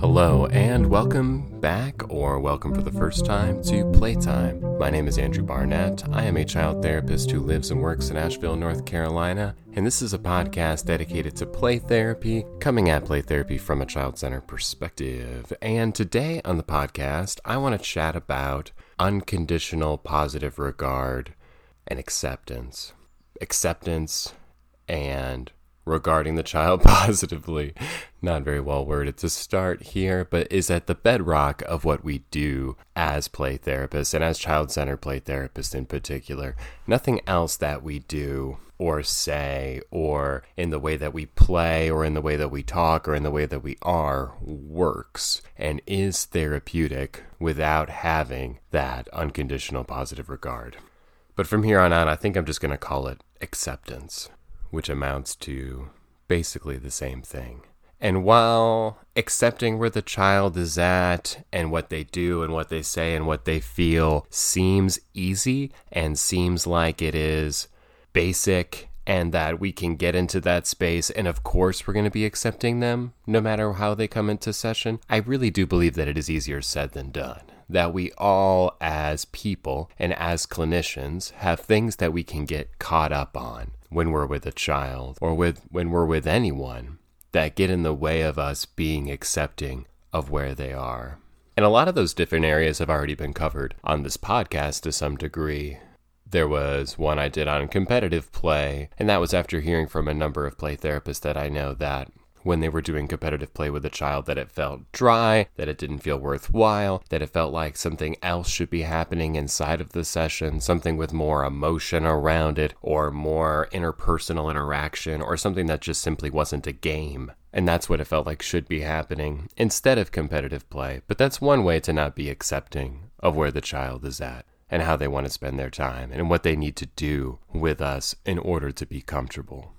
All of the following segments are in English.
Hello, and welcome back, or welcome for the first time, to Playtime. My name is Andrew Barnett. I am a child therapist who lives and works in Asheville, North Carolina, and this is a podcast dedicated to play therapy, coming at play therapy from a child centered perspective. And today on the podcast, I want to chat about unconditional positive regard and acceptance. Acceptance and regarding the child positively. Not very well worded to start here, but is at the bedrock of what we do as play therapists and as child centered play therapists in particular. Nothing else that we do or say or in the way that we play or in the way that we talk or in the way that we are works and is therapeutic without having that unconditional positive regard. But from here on out, I think I'm just going to call it acceptance which amounts to basically the same thing. And while accepting where the child is at and what they do and what they say and what they feel seems easy and seems like it is basic and that we can get into that space and of course we're going to be accepting them no matter how they come into session, I really do believe that it is easier said than done. That we all, as people and as clinicians, have things that we can get caught up on when we're with a child or with when we're with anyone that get in the way of us being accepting of where they are. And a lot of those different areas have already been covered on this podcast to some degree. There was one I did on competitive play, and that was after hearing from a number of play therapists that I know that when they were doing competitive play with a child that it felt dry, that it didn't feel worthwhile, that it felt like something else should be happening inside of the session, something with more emotion around it, or more interpersonal interaction, or something that just simply wasn't a game. And that's what it felt like should be happening instead of competitive play. But that's one way to not be accepting of where the child is at and how they want to spend their time and what they need to do with us in order to be comfortable.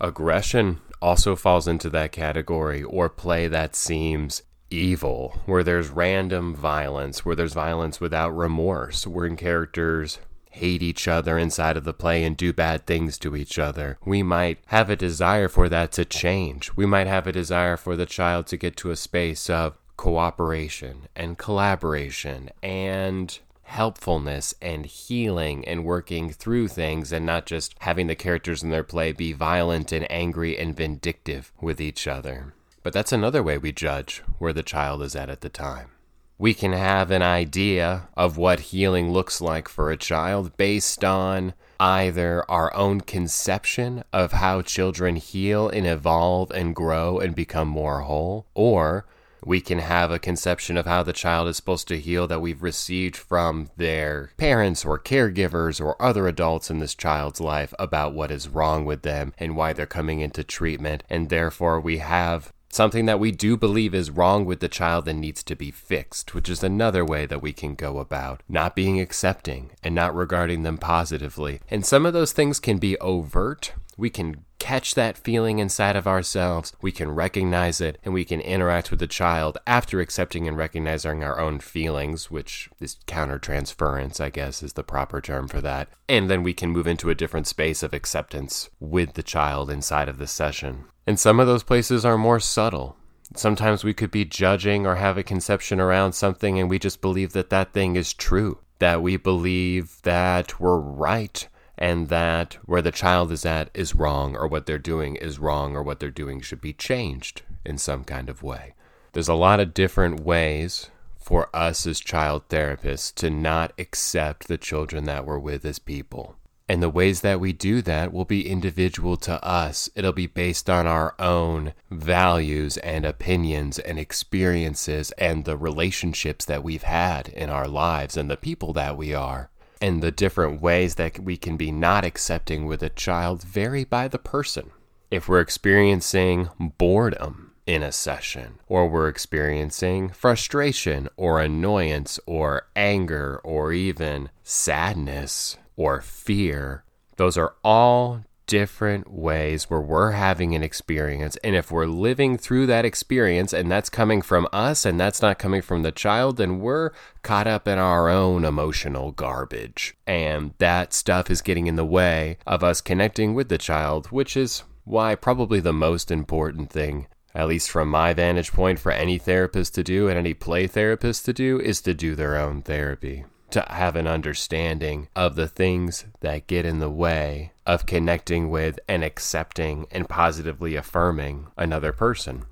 Aggression also falls into that category, or play that seems evil, where there's random violence, where there's violence without remorse, where characters hate each other inside of the play and do bad things to each other. We might have a desire for that to change. We might have a desire for the child to get to a space of cooperation and collaboration and helpfulness and healing and working through things and not just having the characters in their play be violent and angry and vindictive with each other. But that's another way we judge where the child is at at the time. We can have an idea of what healing looks like for a child based on either our own conception of how children heal and evolve and grow and become more whole, or we can have a conception of how the child is supposed to heal that we've received from their parents or caregivers or other adults in this child's life about what is wrong with them and why they're coming into treatment. And therefore, we have something that we do believe is wrong with the child and needs to be fixed, which is another way that we can go about not being accepting and not regarding them positively. And some of those things can be overt. We can catch that feeling inside of ourselves, we can recognize it, and we can interact with the child after accepting and recognizing our own feelings, which is countertransference, I guess is the proper term for that. And then we can move into a different space of acceptance with the child inside of the session. And some of those places are more subtle. Sometimes we could be judging or have a conception around something and we just believe that that thing is true, that we believe that we're right and that where the child is at is wrong, or what they're doing is wrong, or what they're doing should be changed in some kind of way. There's a lot of different ways for us as child therapists to not accept the children that we're with as people. And the ways that we do that will be individual to us. It'll be based on our own values and opinions and experiences and the relationships that we've had in our lives and the people that we are and the different ways that we can be not accepting with a child vary by the person. If we're experiencing boredom in a session, or we're experiencing frustration or annoyance or anger or even sadness or fear, those are all different ways where we're having an experience. And if we're living through that experience and that's coming from us and that's not coming from the child, then we're caught up in our own emotional garbage. And that stuff is getting in the way of us connecting with the child, which is why probably the most important thing at least from my vantage point, for any therapist to do and any play therapist to do is to do their own therapy to have an understanding of the things that get in the way of connecting with and accepting and positively affirming another person.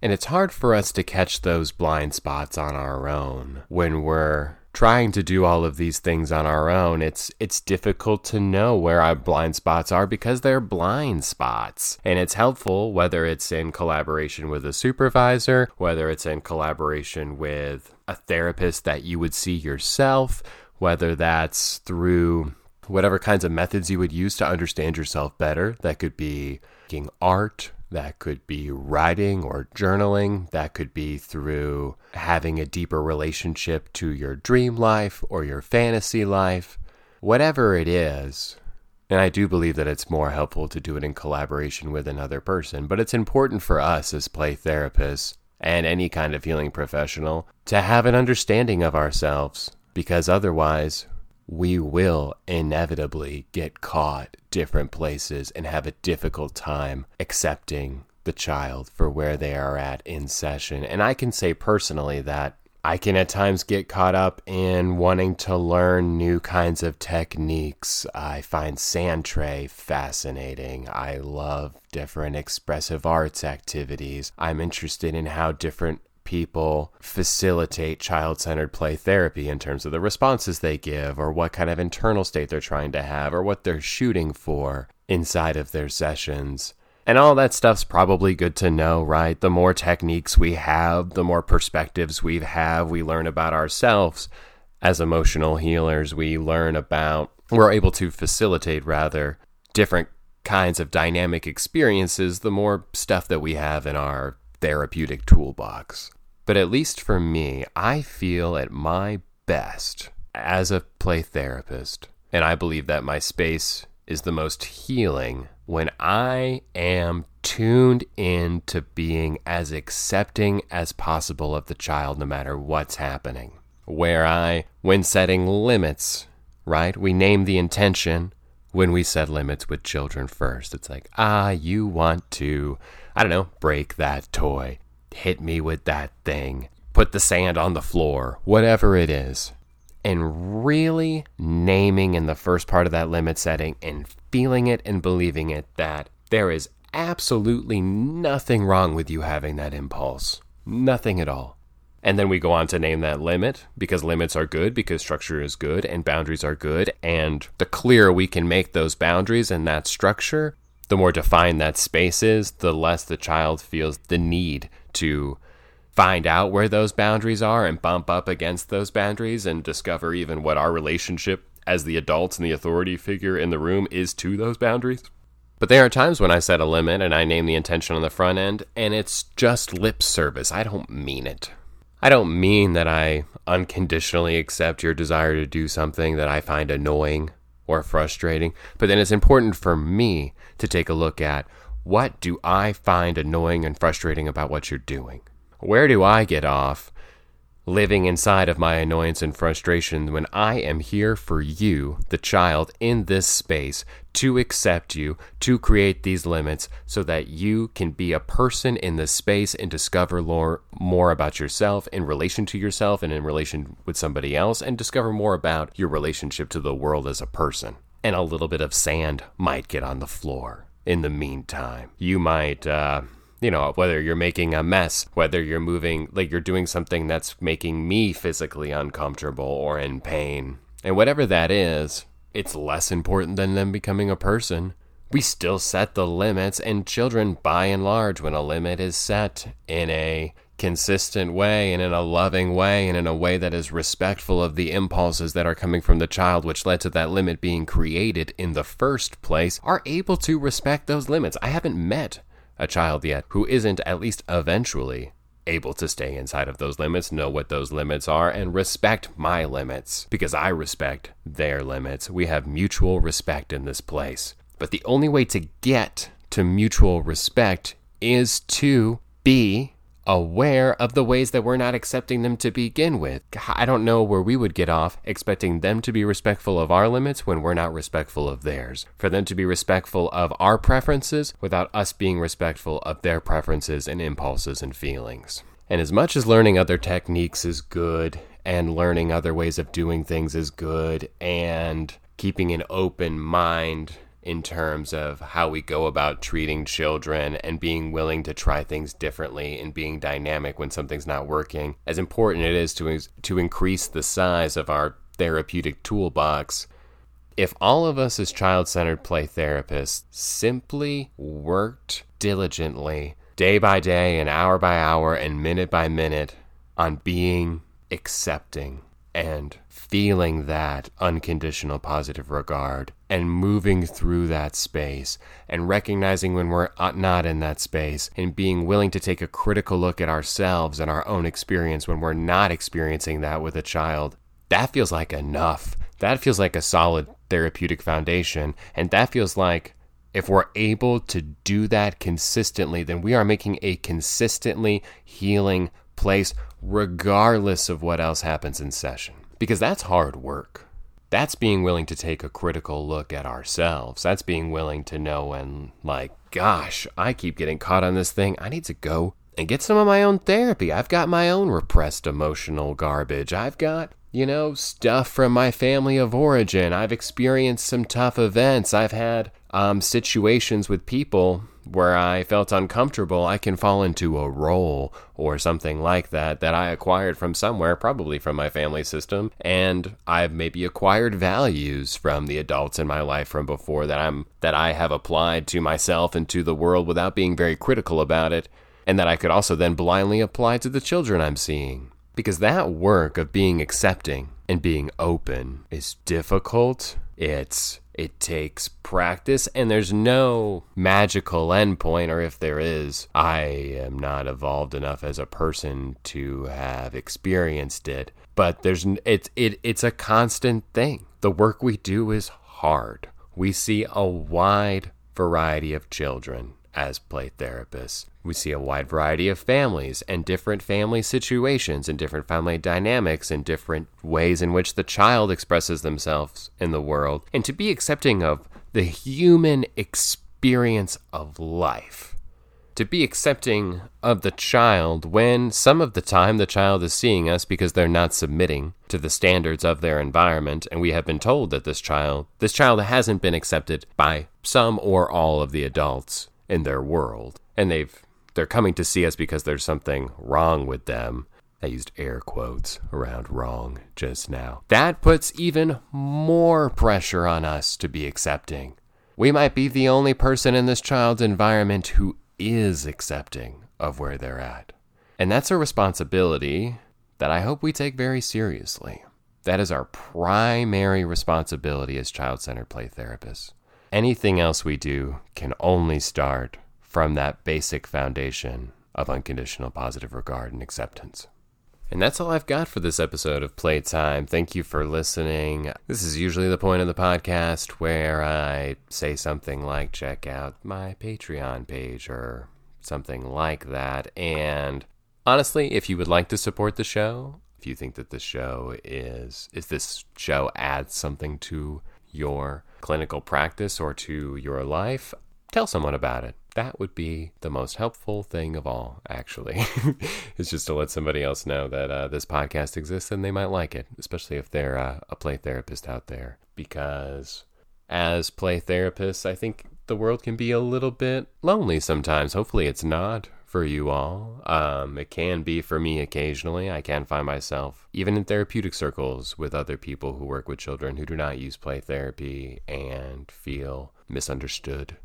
And it's hard for us to catch those blind spots on our own when we're trying to do all of these things on our own. It's it's difficult to know where our blind spots are because they're blind spots. And it's helpful whether it's in collaboration with a supervisor, whether it's in collaboration with a therapist that you would see yourself, whether that's through whatever kinds of methods you would use to understand yourself better. That could be art, that could be writing or journaling, that could be through having a deeper relationship to your dream life or your fantasy life. Whatever it is, and I do believe that it's more helpful to do it in collaboration with another person, but it's important for us as play therapists and any kind of healing professional to have an understanding of ourselves because otherwise we will inevitably get caught different places and have a difficult time accepting the child for where they are at in session. And I can say personally that I can at times get caught up in wanting to learn new kinds of techniques. I find sand tray fascinating. I love different expressive arts activities. I'm interested in how different people facilitate child centered play therapy in terms of the responses they give, or what kind of internal state they're trying to have, or what they're shooting for inside of their sessions. And all that stuff's probably good to know, right? The more techniques we have, the more perspectives we have, we learn about ourselves as emotional healers. We learn about, we're able to facilitate rather different kinds of dynamic experiences, the more stuff that we have in our therapeutic toolbox. But at least for me, I feel at my best as a play therapist, and I believe that my space is the most healing when I am tuned in to being as accepting as possible of the child no matter what's happening. Where I, when setting limits, right, we name the intention when we set limits with children first. It's like, ah, you want to, I don't know, break that toy, hit me with that thing, put the sand on the floor, whatever it is and really naming in the first part of that limit setting and feeling it and believing it that there is absolutely nothing wrong with you having that impulse. Nothing at all. And then we go on to name that limit because limits are good, because structure is good, and boundaries are good. And the clearer we can make those boundaries and that structure, the more defined that space is, the less the child feels the need to find out where those boundaries are and bump up against those boundaries and discover even what our relationship as the adults and the authority figure in the room is to those boundaries. But there are times when I set a limit and I name the intention on the front end, and it's just lip service. I don't mean it. I don't mean that I unconditionally accept your desire to do something that I find annoying or frustrating, but then it's important for me to take a look at what do I find annoying and frustrating about what you're doing? Where do I get off living inside of my annoyance and frustration when I am here for you, the child, in this space to accept you, to create these limits so that you can be a person in this space and discover more, more about yourself in relation to yourself and in relation with somebody else, and discover more about your relationship to the world as a person. And a little bit of sand might get on the floor in the meantime. You might, uh, you know, whether you're making a mess, whether you're moving, like you're doing something that's making me physically uncomfortable or in pain. And whatever that is, it's less important than them becoming a person. We still set the limits, and children, by and large, when a limit is set in a consistent way and in a loving way and in a way that is respectful of the impulses that are coming from the child, which led to that limit being created in the first place, are able to respect those limits. I haven't met a child yet who isn't at least eventually able to stay inside of those limits, know what those limits are, and respect my limits because I respect their limits. We have mutual respect in this place. But the only way to get to mutual respect is to be aware of the ways that we're not accepting them to begin with. I don't know where we would get off expecting them to be respectful of our limits when we're not respectful of theirs. For them to be respectful of our preferences without us being respectful of their preferences and impulses and feelings. And as much as learning other techniques is good, and learning other ways of doing things is good, and keeping an open mind in terms of how we go about treating children and being willing to try things differently and being dynamic when something's not working. As important it is to to increase the size of our therapeutic toolbox. If all of us as child-centered play therapists simply worked diligently day by day and hour by hour and minute by minute on being accepting and feeling that unconditional positive regard and moving through that space and recognizing when we're not in that space and being willing to take a critical look at ourselves and our own experience when we're not experiencing that with a child. That feels like enough. That feels like a solid therapeutic foundation. And that feels like if we're able to do that consistently, then we are making a consistently healing place, regardless of what else happens in session. Because that's hard work. That's being willing to take a critical look at ourselves. That's being willing to know when, like, gosh, I keep getting caught on this thing. I need to go and get some of my own therapy. I've got my own repressed emotional garbage. I've got, you know, stuff from my family of origin. I've experienced some tough events. I've had um, situations with people where I felt uncomfortable, I can fall into a role or something like that that I acquired from somewhere, probably from my family system, and I've maybe acquired values from the adults in my life from before that I'm that I have applied to myself and to the world without being very critical about it, and that I could also then blindly apply to the children I'm seeing. Because that work of being accepting and being open is difficult. It's it takes practice, and there's no magical endpoint, or if there is, I am not evolved enough as a person to have experienced it. But there's it's it it's a constant thing. The work we do is hard. We see a wide variety of children as play therapists. We see a wide variety of families and different family situations and different family dynamics and different ways in which the child expresses themselves in the world. And to be accepting of the human experience of life. To be accepting of the child when some of the time the child is seeing us because they're not submitting to the standards of their environment and we have been told that this child this child hasn't been accepted by some or all of the adults in their world. And they've they're coming to see us because there's something wrong with them. I used air quotes around wrong just now. That puts even more pressure on us to be accepting. We might be the only person in this child's environment who is accepting of where they're at. And that's a responsibility that I hope we take very seriously. That is our primary responsibility as child centered play therapists. Anything else we do can only start from that basic foundation of unconditional positive regard and acceptance. And that's all I've got for this episode of Playtime. Thank you for listening. This is usually the point of the podcast where I say something like check out my Patreon page or something like that. And honestly, if you would like to support the show, if you think that this show is is this show adds something to your clinical practice or to your life, tell someone about it. That would be the most helpful thing of all, actually, it's just to let somebody else know that uh, this podcast exists and they might like it, especially if they're uh, a play therapist out there. Because as play therapists, I think the world can be a little bit lonely sometimes. Hopefully, it's not for you all. Um, it can be for me occasionally. I can find myself even in therapeutic circles with other people who work with children who do not use play therapy and feel misunderstood.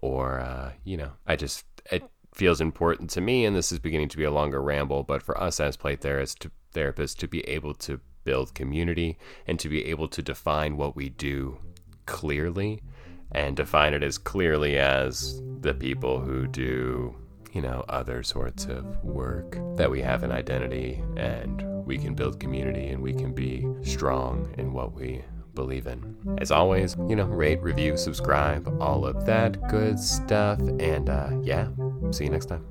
Or, uh, you know, I just, it feels important to me, and this is beginning to be a longer ramble, but for us as play therapists to, therapists to be able to build community and to be able to define what we do clearly and define it as clearly as the people who do you know, other sorts of work, that we have an identity and we can build community and we can be strong in what we believe in. As always, you know, rate, review, subscribe, all of that good stuff. And uh, yeah, see you next time.